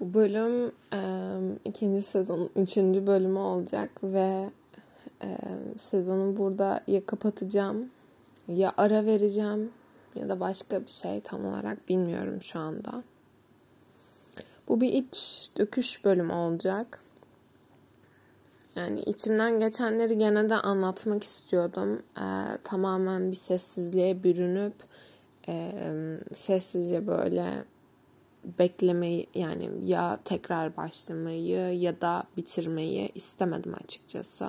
Bu bölüm e, ikinci sezonun üçüncü bölümü olacak ve e, sezonu burada ya kapatacağım ya ara vereceğim ya da başka bir şey tam olarak bilmiyorum şu anda. Bu bir iç döküş bölümü olacak. Yani içimden geçenleri gene de anlatmak istiyordum. Ee, tamamen bir sessizliğe bürünüp e, sessizce böyle beklemeyi yani ya tekrar başlamayı ya da bitirmeyi istemedim açıkçası.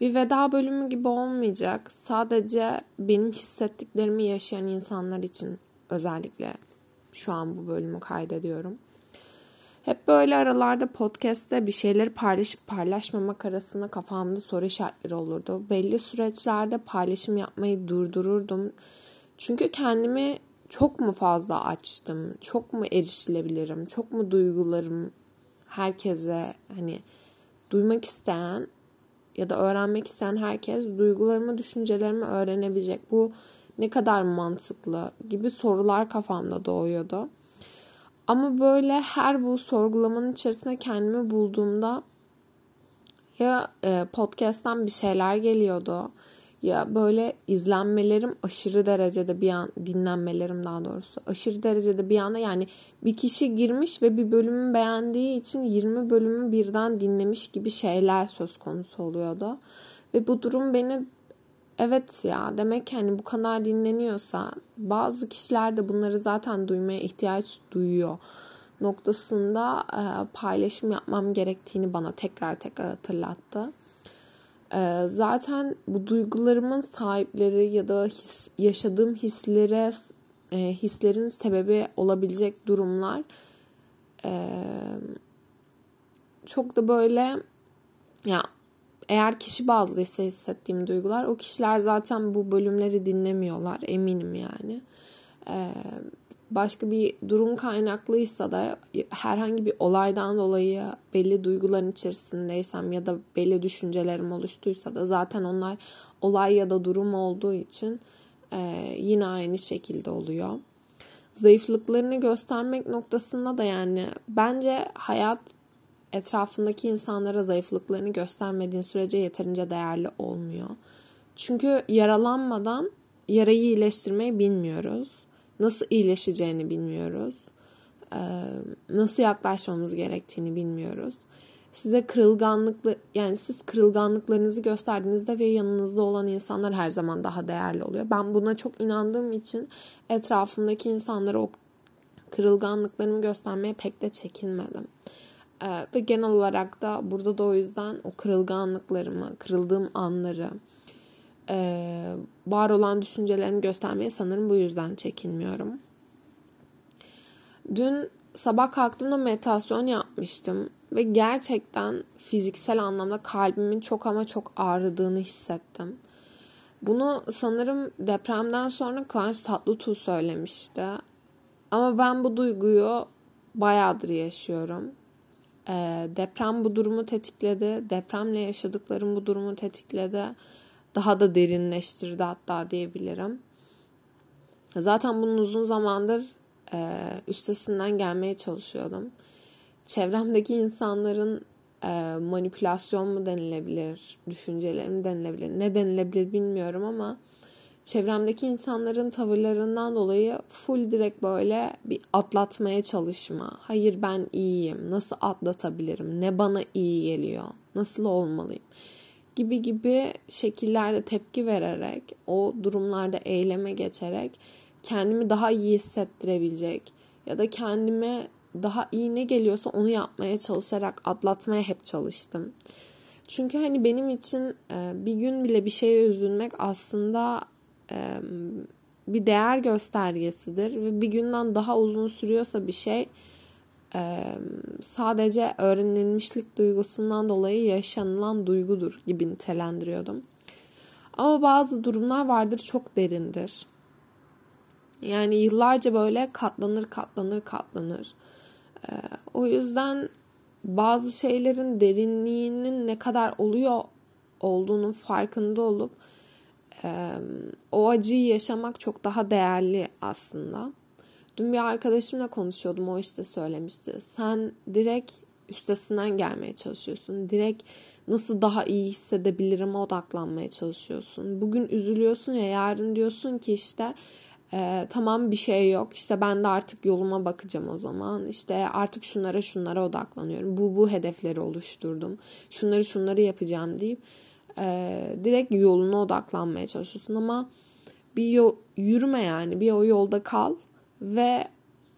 Bir veda bölümü gibi olmayacak. Sadece benim hissettiklerimi yaşayan insanlar için özellikle şu an bu bölümü kaydediyorum. Hep böyle aralarda podcast'te bir şeyleri paylaşıp paylaşmamak arasında kafamda soru işaretleri olurdu. Belli süreçlerde paylaşım yapmayı durdururdum. Çünkü kendimi çok mu fazla açtım? Çok mu erişilebilirim? Çok mu duygularım herkese hani duymak isteyen ya da öğrenmek isteyen herkes duygularımı, düşüncelerimi öğrenebilecek. Bu ne kadar mantıklı gibi sorular kafamda doğuyordu. Ama böyle her bu sorgulamanın içerisinde kendimi bulduğumda ya e, podcast'tan bir şeyler geliyordu ya böyle izlenmelerim aşırı derecede bir an dinlenmelerim daha doğrusu aşırı derecede bir anda yani bir kişi girmiş ve bir bölümü beğendiği için 20 bölümü birden dinlemiş gibi şeyler söz konusu oluyordu. Ve bu durum beni evet ya demek ki hani bu kadar dinleniyorsa bazı kişiler de bunları zaten duymaya ihtiyaç duyuyor noktasında e, paylaşım yapmam gerektiğini bana tekrar tekrar hatırlattı. E, zaten bu duygularımın sahipleri ya da his, yaşadığım hislere e, hislerin sebebi olabilecek durumlar çok da böyle ya eğer kişi bazlıysa hissettiğim duygular o kişiler zaten bu bölümleri dinlemiyorlar eminim yani. Ee, başka bir durum kaynaklıysa da herhangi bir olaydan dolayı belli duyguların içerisindeysem ya da belli düşüncelerim oluştuysa da zaten onlar olay ya da durum olduğu için e, yine aynı şekilde oluyor. Zayıflıklarını göstermek noktasında da yani bence hayat etrafındaki insanlara zayıflıklarını göstermediğin sürece yeterince değerli olmuyor. Çünkü yaralanmadan yarayı iyileştirmeyi bilmiyoruz. Nasıl iyileşeceğini bilmiyoruz. Nasıl yaklaşmamız gerektiğini bilmiyoruz. Size kırılganlıklı yani siz kırılganlıklarınızı gösterdiğinizde ve yanınızda olan insanlar her zaman daha değerli oluyor. Ben buna çok inandığım için etrafımdaki insanlara o kırılganlıklarımı göstermeye pek de çekinmedim. Ee, ve genel olarak da burada da o yüzden o kırılganlıklarımı, kırıldığım anları, e, var olan düşüncelerimi göstermeye sanırım bu yüzden çekinmiyorum. Dün sabah kalktığımda meditasyon yapmıştım ve gerçekten fiziksel anlamda kalbimin çok ama çok ağrıdığını hissettim. Bunu sanırım depremden sonra Kıvanç Tatlıtuğ söylemişti. Ama ben bu duyguyu bayağıdır yaşıyorum. E, deprem bu durumu tetikledi. Depremle yaşadıklarım bu durumu tetikledi. Daha da derinleştirdi hatta diyebilirim. Zaten bunun uzun zamandır e, üstesinden gelmeye çalışıyordum. Çevremdeki insanların e, manipülasyon mu denilebilir, düşüncelerim denilebilir, ne denilebilir bilmiyorum ama çevremdeki insanların tavırlarından dolayı full direkt böyle bir atlatmaya çalışma. Hayır ben iyiyim. Nasıl atlatabilirim? Ne bana iyi geliyor? Nasıl olmalıyım? Gibi gibi şekillerde tepki vererek, o durumlarda eyleme geçerek kendimi daha iyi hissettirebilecek ya da kendime daha iyi ne geliyorsa onu yapmaya çalışarak atlatmaya hep çalıştım. Çünkü hani benim için bir gün bile bir şeye üzülmek aslında bir değer göstergesidir ve bir günden daha uzun sürüyorsa bir şey sadece öğrenilmişlik duygusundan dolayı yaşanılan duygudur gibi nitelendiriyordum. Ama bazı durumlar vardır çok derindir. Yani yıllarca böyle katlanır katlanır katlanır. O yüzden bazı şeylerin derinliğinin ne kadar oluyor olduğunun farkında olup o acıyı yaşamak çok daha değerli aslında. Dün bir arkadaşımla konuşuyordum. O işte söylemişti. Sen direkt üstesinden gelmeye çalışıyorsun. Direkt nasıl daha iyi hissedebilirim odaklanmaya çalışıyorsun. Bugün üzülüyorsun ya yarın diyorsun ki işte e, tamam bir şey yok işte ben de artık yoluma bakacağım o zaman işte artık şunlara şunlara odaklanıyorum bu bu hedefleri oluşturdum şunları şunları yapacağım deyip e, direkt yoluna odaklanmaya çalışıyorsun ama bir yol, yürüme yani bir o yolda kal ve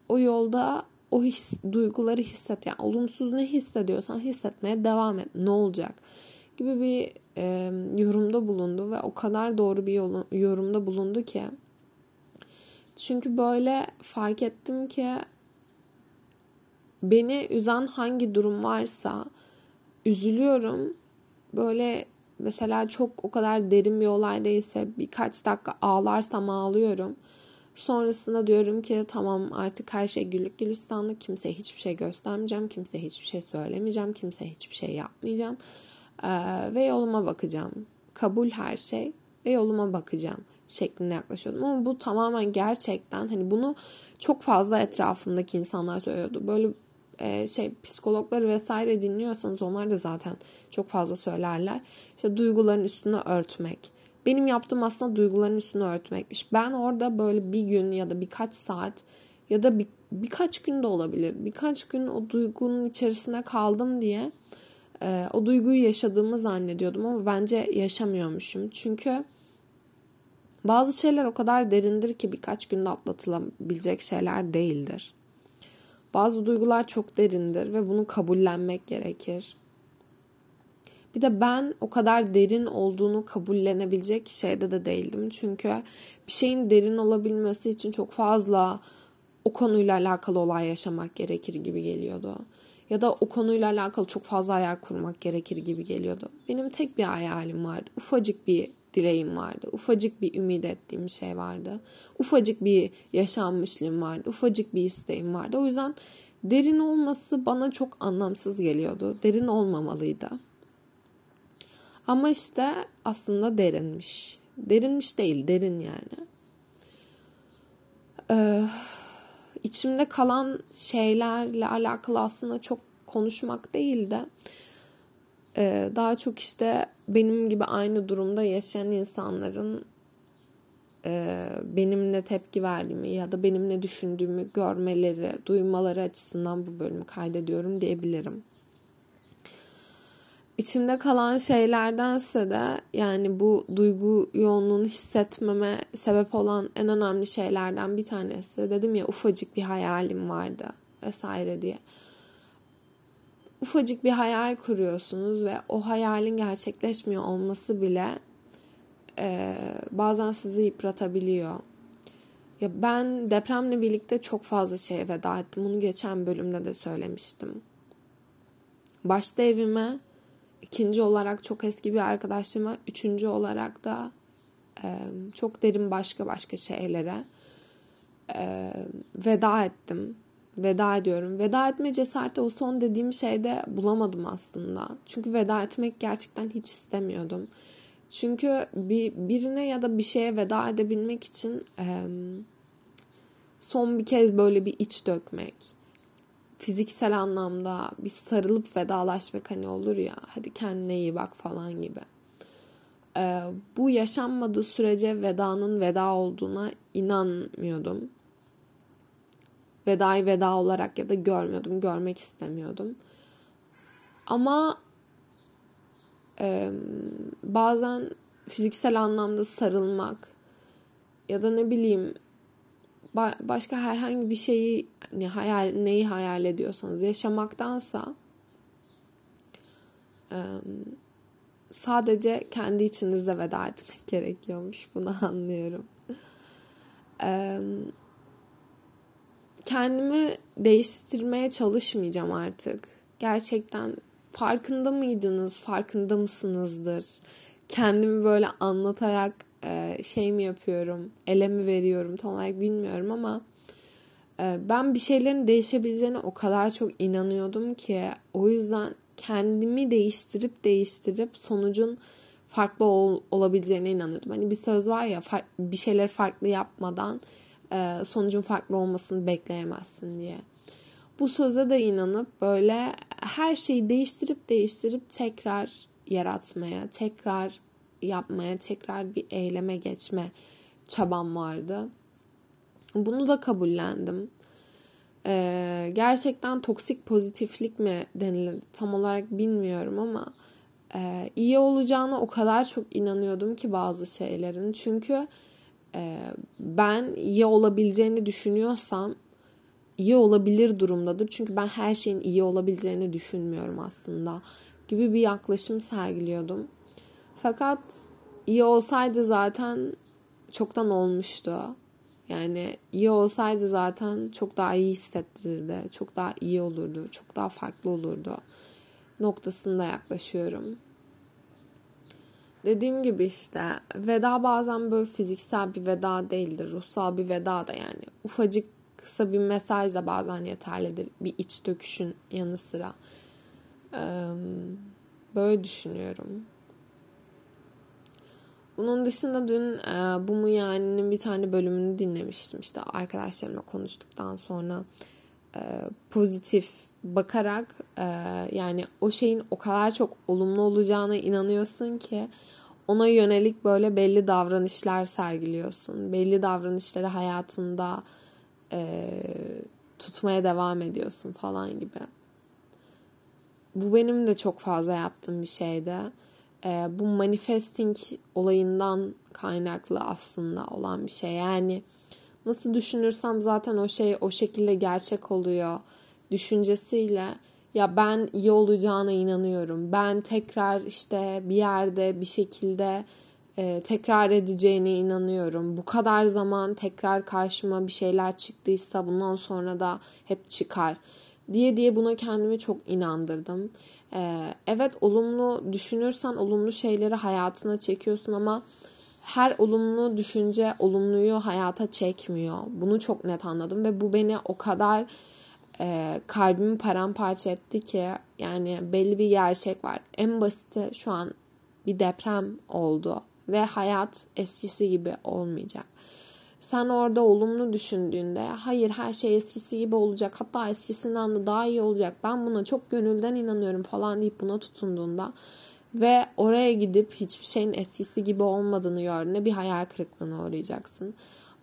o yolda o his, duyguları hisset. Yani olumsuz ne hissediyorsan hissetmeye devam et. Ne olacak? Gibi bir e, yorumda bulundu ve o kadar doğru bir yolu, yorumda bulundu ki. Çünkü böyle fark ettim ki beni üzen hangi durum varsa üzülüyorum. Böyle mesela çok o kadar derin bir olay değilse birkaç dakika ağlarsam ağlıyorum. Sonrasında diyorum ki tamam artık her şey güllük gülistanlık. Kimseye hiçbir şey göstermeyeceğim. Kimseye hiçbir şey söylemeyeceğim. Kimseye hiçbir şey yapmayacağım. Ee, ve yoluma bakacağım. Kabul her şey ve yoluma bakacağım şeklinde yaklaşıyordum. Ama bu tamamen gerçekten hani bunu çok fazla etrafımdaki insanlar söylüyordu. Böyle e, şey psikologları vesaire dinliyorsanız onlar da zaten çok fazla söylerler. İşte duyguların üstüne örtmek benim yaptığım aslında duyguların üstünü örtmekmiş. Ben orada böyle bir gün ya da birkaç saat ya da bir, birkaç gün de olabilir. Birkaç gün o duygunun içerisine kaldım diye e, o duyguyu yaşadığımı zannediyordum ama bence yaşamıyormuşum. Çünkü bazı şeyler o kadar derindir ki birkaç günde atlatılabilecek şeyler değildir. Bazı duygular çok derindir ve bunu kabullenmek gerekir. Bir de ben o kadar derin olduğunu kabullenebilecek şeyde de değildim. Çünkü bir şeyin derin olabilmesi için çok fazla o konuyla alakalı olay yaşamak gerekir gibi geliyordu. Ya da o konuyla alakalı çok fazla hayal kurmak gerekir gibi geliyordu. Benim tek bir hayalim vardı. Ufacık bir dileğim vardı. Ufacık bir ümit ettiğim şey vardı. Ufacık bir yaşanmışlığım vardı. Ufacık bir isteğim vardı. O yüzden derin olması bana çok anlamsız geliyordu. Derin olmamalıydı. Ama işte aslında derinmiş. Derinmiş değil, derin yani. Ee, içimde kalan şeylerle alakalı aslında çok konuşmak değil de e, daha çok işte benim gibi aynı durumda yaşayan insanların e, benimle tepki verdiğimi ya da benimle düşündüğümü görmeleri, duymaları açısından bu bölümü kaydediyorum diyebilirim içimde kalan şeylerdense de yani bu duygu yoğunluğunu hissetmeme sebep olan en önemli şeylerden bir tanesi dedim ya ufacık bir hayalim vardı vesaire diye. Ufacık bir hayal kuruyorsunuz ve o hayalin gerçekleşmiyor olması bile e, bazen sizi yıpratabiliyor. Ya ben depremle birlikte çok fazla şeye veda ettim. Bunu geçen bölümde de söylemiştim. Başta evime, İkinci olarak çok eski bir arkadaşıma. Üçüncü olarak da e, çok derin başka başka şeylere e, veda ettim. Veda ediyorum. Veda etme cesareti o son dediğim şeyde bulamadım aslında. Çünkü veda etmek gerçekten hiç istemiyordum. Çünkü bir birine ya da bir şeye veda edebilmek için e, son bir kez böyle bir iç dökmek fiziksel anlamda bir sarılıp vedalaşmak hani olur ya hadi kendine iyi bak falan gibi. Ee, bu yaşanmadığı sürece vedanın veda olduğuna inanmıyordum. Vedayı veda olarak ya da görmüyordum, görmek istemiyordum. Ama e, bazen fiziksel anlamda sarılmak ya da ne bileyim başka herhangi bir şeyi hani hayal neyi hayal ediyorsanız yaşamaktansa sadece kendi içinizde veda etmek gerekiyormuş. Bunu anlıyorum. Kendimi değiştirmeye çalışmayacağım artık. Gerçekten farkında mıydınız? Farkında mısınızdır? Kendimi böyle anlatarak şey mi yapıyorum, ele mi veriyorum tam olarak bilmiyorum ama e, ben bir şeylerin değişebileceğine o kadar çok inanıyordum ki o yüzden kendimi değiştirip değiştirip sonucun farklı ol, olabileceğine inanıyordum. Hani bir söz var ya bir şeyleri farklı yapmadan e, sonucun farklı olmasını bekleyemezsin diye. Bu söze de inanıp böyle her şeyi değiştirip değiştirip tekrar yaratmaya, tekrar yapmaya, tekrar bir eyleme geçme çabam vardı. Bunu da kabullendim. Ee, gerçekten toksik pozitiflik mi denilir tam olarak bilmiyorum ama e, iyi olacağına o kadar çok inanıyordum ki bazı şeylerin. Çünkü e, ben iyi olabileceğini düşünüyorsam iyi olabilir durumdadır. Çünkü ben her şeyin iyi olabileceğini düşünmüyorum aslında gibi bir yaklaşım sergiliyordum. Fakat iyi olsaydı zaten çoktan olmuştu. Yani iyi olsaydı zaten çok daha iyi hissettirirdi. Çok daha iyi olurdu. Çok daha farklı olurdu. Noktasında yaklaşıyorum. Dediğim gibi işte veda bazen böyle fiziksel bir veda değildir. Ruhsal bir veda da yani. Ufacık kısa bir mesaj da bazen yeterlidir. Bir iç döküşün yanı sıra. Böyle düşünüyorum. Bunun dışında dün e, Bu Mu Yani'nin bir tane bölümünü dinlemiştim. İşte arkadaşlarımla konuştuktan sonra e, pozitif bakarak e, yani o şeyin o kadar çok olumlu olacağına inanıyorsun ki ona yönelik böyle belli davranışlar sergiliyorsun. Belli davranışları hayatında e, tutmaya devam ediyorsun falan gibi. Bu benim de çok fazla yaptığım bir şeydi e, bu manifesting olayından kaynaklı aslında olan bir şey. Yani nasıl düşünürsem zaten o şey o şekilde gerçek oluyor düşüncesiyle ya ben iyi olacağına inanıyorum. Ben tekrar işte bir yerde bir şekilde e, tekrar edeceğine inanıyorum. Bu kadar zaman tekrar karşıma bir şeyler çıktıysa bundan sonra da hep çıkar diye diye buna kendimi çok inandırdım. Ee, evet olumlu düşünürsen olumlu şeyleri hayatına çekiyorsun ama her olumlu düşünce olumluyu hayata çekmiyor. Bunu çok net anladım ve bu beni o kadar e, kalbimi paramparça etti ki yani belli bir gerçek var. En basiti şu an bir deprem oldu ve hayat eskisi gibi olmayacak. Sen orada olumlu düşündüğünde hayır her şey eskisi gibi olacak hatta eskisinden de daha iyi olacak ben buna çok gönülden inanıyorum falan deyip buna tutunduğunda ve oraya gidip hiçbir şeyin eskisi gibi olmadığını gördüğünde bir hayal kırıklığına uğrayacaksın.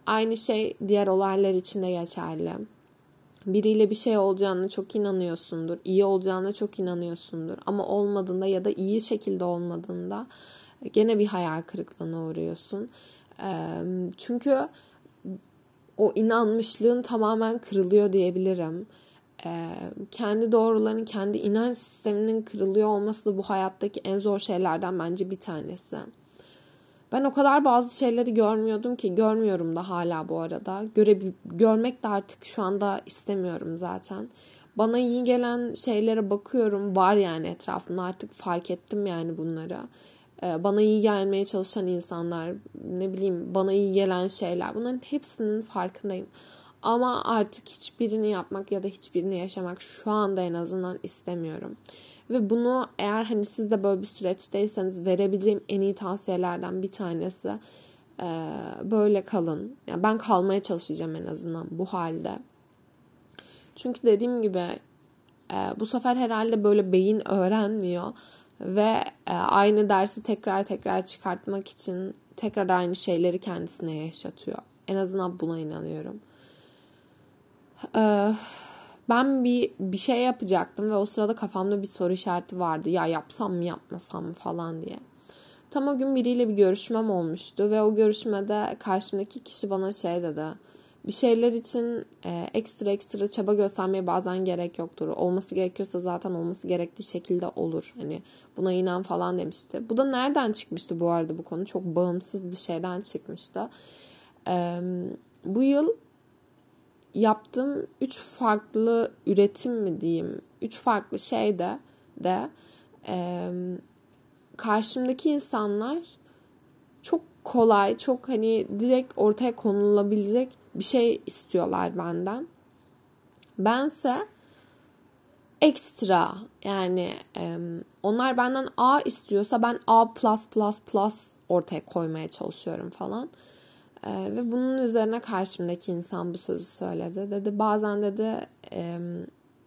Aynı şey diğer olaylar için de geçerli. Biriyle bir şey olacağını çok inanıyorsundur. iyi olacağına çok inanıyorsundur. Ama olmadığında ya da iyi şekilde olmadığında gene bir hayal kırıklığına uğruyorsun. Çünkü o inanmışlığın tamamen kırılıyor diyebilirim. kendi doğruların, kendi inanç sisteminin kırılıyor olması da bu hayattaki en zor şeylerden bence bir tanesi. Ben o kadar bazı şeyleri görmüyordum ki görmüyorum da hala bu arada. Göre, görmek de artık şu anda istemiyorum zaten. Bana iyi gelen şeylere bakıyorum. Var yani etrafımda artık fark ettim yani bunları. Ee, bana iyi gelmeye çalışan insanlar, ne bileyim bana iyi gelen şeyler bunların hepsinin farkındayım. Ama artık hiçbirini yapmak ya da hiçbirini yaşamak şu anda en azından istemiyorum. Ve bunu eğer hani siz de böyle bir süreçteyseniz verebileceğim en iyi tavsiyelerden bir tanesi e, böyle kalın. Yani ben kalmaya çalışacağım en azından bu halde. Çünkü dediğim gibi e, bu sefer herhalde böyle beyin öğrenmiyor ve e, aynı dersi tekrar tekrar çıkartmak için tekrar aynı şeyleri kendisine yaşatıyor. En azından buna inanıyorum. E, ben bir bir şey yapacaktım ve o sırada kafamda bir soru işareti vardı. Ya yapsam mı yapmasam mı falan diye. Tam o gün biriyle bir görüşmem olmuştu ve o görüşmede karşımdaki kişi bana şey dedi bir şeyler için e, ekstra ekstra çaba göstermeye bazen gerek yoktur. Olması gerekiyorsa zaten olması gerektiği şekilde olur. Hani buna inan falan demişti. Bu da nereden çıkmıştı bu arada bu konu? Çok bağımsız bir şeyden çıkmıştı. E, bu yıl yaptığım üç farklı üretim mi diyeyim, üç farklı şeyde de e, karşımdaki insanlar çok kolay, çok hani direkt ortaya konulabilecek bir şey istiyorlar benden. Bense ekstra yani e, onlar benden A istiyorsa ben A plus plus plus ortaya koymaya çalışıyorum falan. Ee, ve bunun üzerine karşımdaki insan bu sözü söyledi. Dedi bazen dedi e,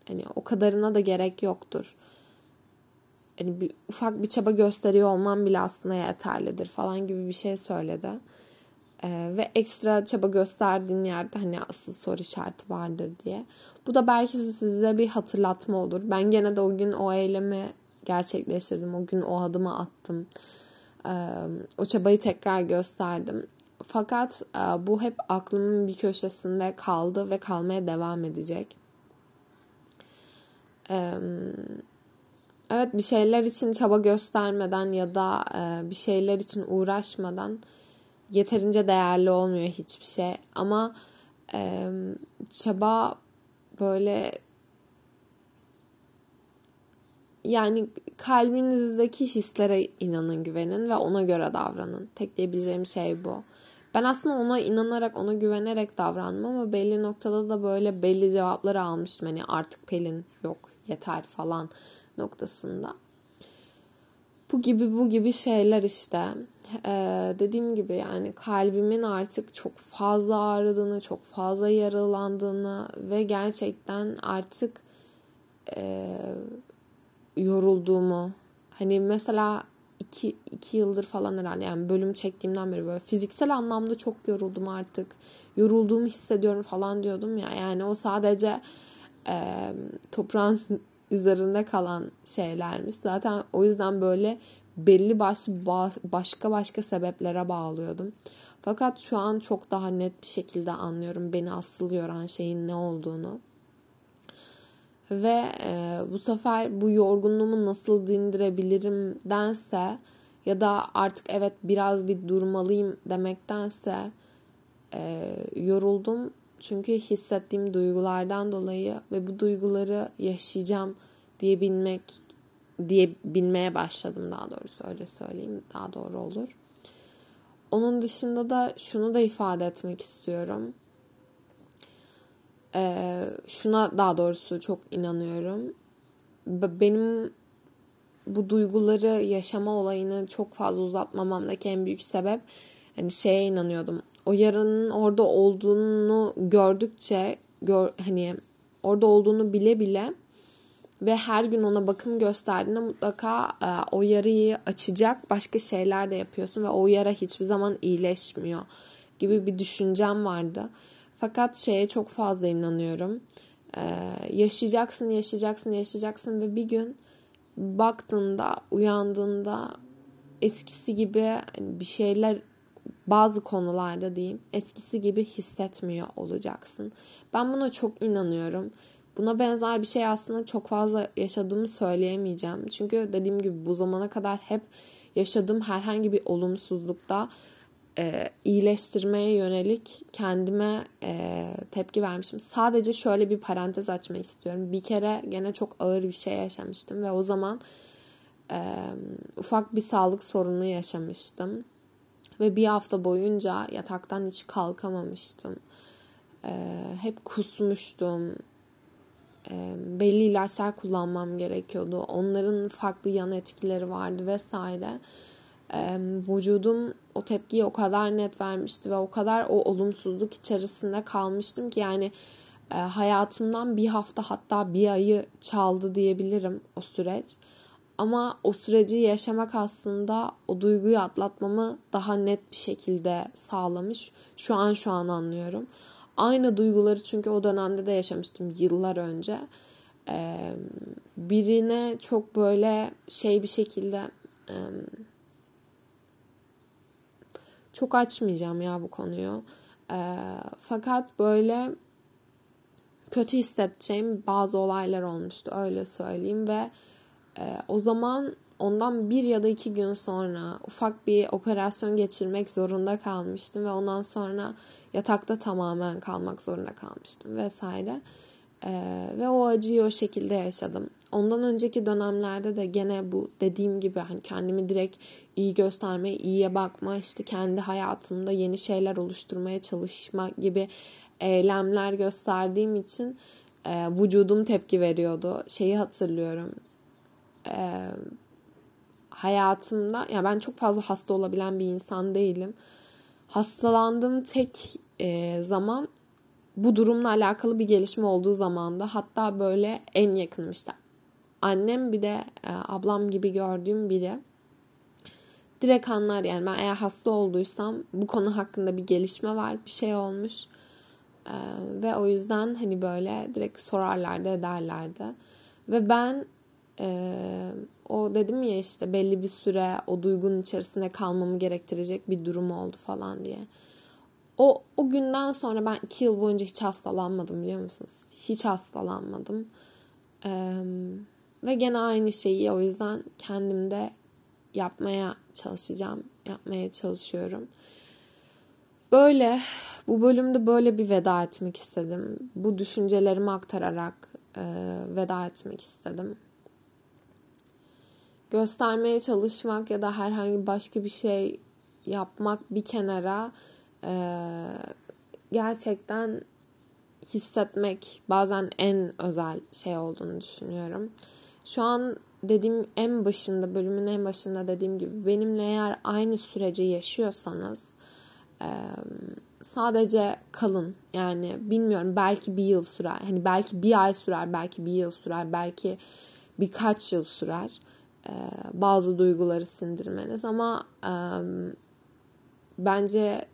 hani o kadarına da gerek yoktur. Hani bir, ufak bir çaba gösteriyor olman bile aslında yeterlidir falan gibi bir şey söyledi. Ee, ve ekstra çaba gösterdiğin yerde hani asıl soru işareti vardır diye. Bu da belki size bir hatırlatma olur. Ben gene de o gün o eylemi gerçekleştirdim. O gün o adımı attım. Ee, o çabayı tekrar gösterdim. Fakat e, bu hep aklımın bir köşesinde kaldı ve kalmaya devam edecek. Evet bir şeyler için çaba göstermeden ya da e, bir şeyler için uğraşmadan yeterince değerli olmuyor hiçbir şey. Ama çaba böyle yani kalbinizdeki hislere inanın, güvenin ve ona göre davranın. Tek diyebileceğim şey bu. Ben aslında ona inanarak, ona güvenerek davrandım ama belli noktada da böyle belli cevapları almıştım. Hani artık Pelin yok, yeter falan noktasında. Bu gibi bu gibi şeyler işte. Ee, dediğim gibi yani kalbimin artık çok fazla ağrıdığını, çok fazla yaralandığını ve gerçekten artık e, yorulduğumu. Hani mesela iki, iki yıldır falan herhalde yani bölüm çektiğimden beri böyle fiziksel anlamda çok yoruldum artık. Yorulduğumu hissediyorum falan diyordum ya. Yani o sadece e, toprağın üzerinde kalan şeylermiş. Zaten o yüzden böyle belli başlı başka başka sebeplere bağlıyordum. Fakat şu an çok daha net bir şekilde anlıyorum beni asıl yoran şeyin ne olduğunu. Ve e, bu sefer bu yorgunluğumu nasıl dindirebilirim dense ya da artık evet biraz bir durmalıyım demektense e, yoruldum. Çünkü hissettiğim duygulardan dolayı ve bu duyguları yaşayacağım diyebilmek diye bilmeye başladım daha doğrusu öyle söyleyeyim daha doğru olur. Onun dışında da şunu da ifade etmek istiyorum. Ee, şuna daha doğrusu çok inanıyorum. Benim bu duyguları yaşama olayını çok fazla uzatmamamdaki en büyük sebep hani şeye inanıyordum. O yaranın orada olduğunu gördükçe gör, hani orada olduğunu bile bile ve her gün ona bakım gösterdiğinde mutlaka e, o yarayı açacak başka şeyler de yapıyorsun ve o yara hiçbir zaman iyileşmiyor gibi bir düşüncem vardı. Fakat şeye çok fazla inanıyorum. E, yaşayacaksın, yaşayacaksın, yaşayacaksın ve bir gün baktığında, uyandığında eskisi gibi bir şeyler bazı konularda diyeyim eskisi gibi hissetmiyor olacaksın. Ben buna çok inanıyorum. Buna benzer bir şey aslında çok fazla yaşadığımı söyleyemeyeceğim. Çünkü dediğim gibi bu zamana kadar hep yaşadığım herhangi bir olumsuzlukta e, iyileştirmeye yönelik kendime e, tepki vermişim. Sadece şöyle bir parantez açmak istiyorum. Bir kere gene çok ağır bir şey yaşamıştım ve o zaman e, ufak bir sağlık sorunu yaşamıştım. Ve bir hafta boyunca yataktan hiç kalkamamıştım. E, hep kusmuştum belli ilaçlar kullanmam gerekiyordu. Onların farklı yan etkileri vardı vesaire. Vücudum o tepkiyi o kadar net vermişti ve o kadar o olumsuzluk içerisinde kalmıştım ki yani hayatımdan bir hafta hatta bir ayı çaldı diyebilirim o süreç. Ama o süreci yaşamak aslında o duyguyu atlatmamı daha net bir şekilde sağlamış. Şu an şu an anlıyorum. Aynı duyguları çünkü o dönemde de yaşamıştım yıllar önce. Ee, birine çok böyle şey bir şekilde e, çok açmayacağım ya bu konuyu. E, fakat böyle kötü hissedeceğim bazı olaylar olmuştu öyle söyleyeyim ve e, o zaman ondan bir ya da iki gün sonra ufak bir operasyon geçirmek zorunda kalmıştım ve ondan sonra yatakta tamamen kalmak zorunda kalmıştım vesaire. Ee, ve o acıyı o şekilde yaşadım. Ondan önceki dönemlerde de gene bu dediğim gibi hani kendimi direkt iyi gösterme, iyiye bakma, işte kendi hayatımda yeni şeyler oluşturmaya çalışma gibi eylemler gösterdiğim için e, vücudum tepki veriyordu. Şeyi hatırlıyorum. E, hayatımda ya yani ben çok fazla hasta olabilen bir insan değilim. Hastalandığım tek e, zaman bu durumla alakalı bir gelişme olduğu zamanda. Hatta böyle en yakınım işte. Annem bir de e, ablam gibi gördüğüm biri. Direkt anlar yani. Ben eğer hasta olduysam bu konu hakkında bir gelişme var bir şey olmuş. E, ve o yüzden hani böyle direkt sorarlardı ederlerdi. Ve ben e, o dedim ya işte belli bir süre o duygunun içerisinde kalmamı gerektirecek bir durum oldu falan diye. O, o günden sonra ben iki yıl boyunca hiç hastalanmadım biliyor musunuz? Hiç hastalanmadım. Ee, ve gene aynı şeyi o yüzden kendimde yapmaya çalışacağım. Yapmaya çalışıyorum. Böyle bu bölümde böyle bir veda etmek istedim. Bu düşüncelerimi aktararak e, veda etmek istedim. Göstermeye çalışmak ya da herhangi başka bir şey yapmak bir kenara e, gerçekten hissetmek bazen en özel şey olduğunu düşünüyorum. Şu an dediğim en başında bölümün en başında dediğim gibi benimle eğer aynı süreci yaşıyorsanız e, sadece kalın. Yani bilmiyorum belki bir yıl sürer. Hani belki bir ay sürer, belki bir yıl sürer, belki birkaç yıl sürer. E, bazı duyguları sindirmeniz ama e, bence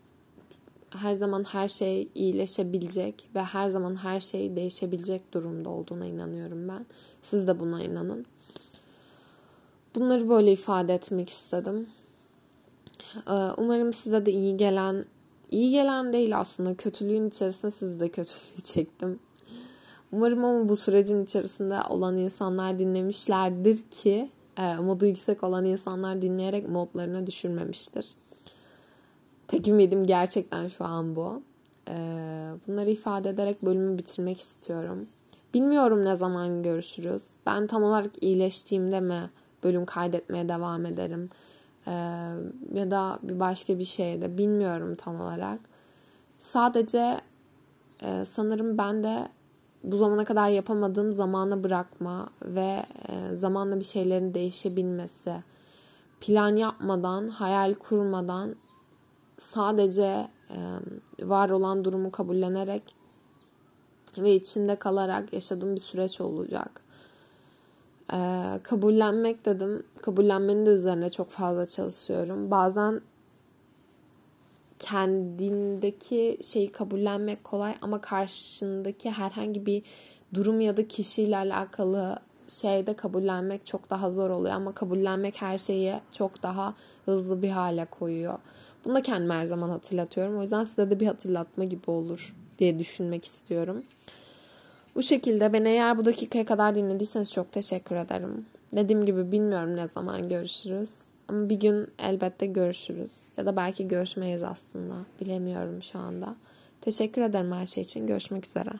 her zaman her şey iyileşebilecek ve her zaman her şey değişebilecek durumda olduğuna inanıyorum ben. Siz de buna inanın. Bunları böyle ifade etmek istedim. Ee, umarım size de iyi gelen, iyi gelen değil aslında kötülüğün içerisinde siz de kötülüğü çektim. Umarım ama bu sürecin içerisinde olan insanlar dinlemişlerdir ki e, modu yüksek olan insanlar dinleyerek modlarına düşürmemiştir. Tek ümidim gerçekten şu an bu. Ee, bunları ifade ederek bölümü bitirmek istiyorum. Bilmiyorum ne zaman görüşürüz. Ben tam olarak iyileştiğimde mi bölüm kaydetmeye devam ederim. Ee, ya da bir başka bir şeyde bilmiyorum tam olarak. Sadece e, sanırım ben de bu zamana kadar yapamadığım zamana bırakma ve e, zamanla bir şeylerin değişebilmesi, plan yapmadan, hayal kurmadan sadece e, var olan durumu kabullenerek ve içinde kalarak yaşadığım bir süreç olacak. E, kabullenmek dedim. Kabullenmenin de üzerine çok fazla çalışıyorum. Bazen kendindeki şeyi kabullenmek kolay ama karşındaki herhangi bir durum ya da kişiyle alakalı şeyde kabullenmek çok daha zor oluyor ama kabullenmek her şeyi çok daha hızlı bir hale koyuyor. Bunu da kendime her zaman hatırlatıyorum. O yüzden size de bir hatırlatma gibi olur diye düşünmek istiyorum. Bu şekilde beni eğer bu dakikaya kadar dinlediyseniz çok teşekkür ederim. Dediğim gibi bilmiyorum ne zaman görüşürüz. Ama bir gün elbette görüşürüz. Ya da belki görüşmeyiz aslında. Bilemiyorum şu anda. Teşekkür ederim her şey için. Görüşmek üzere.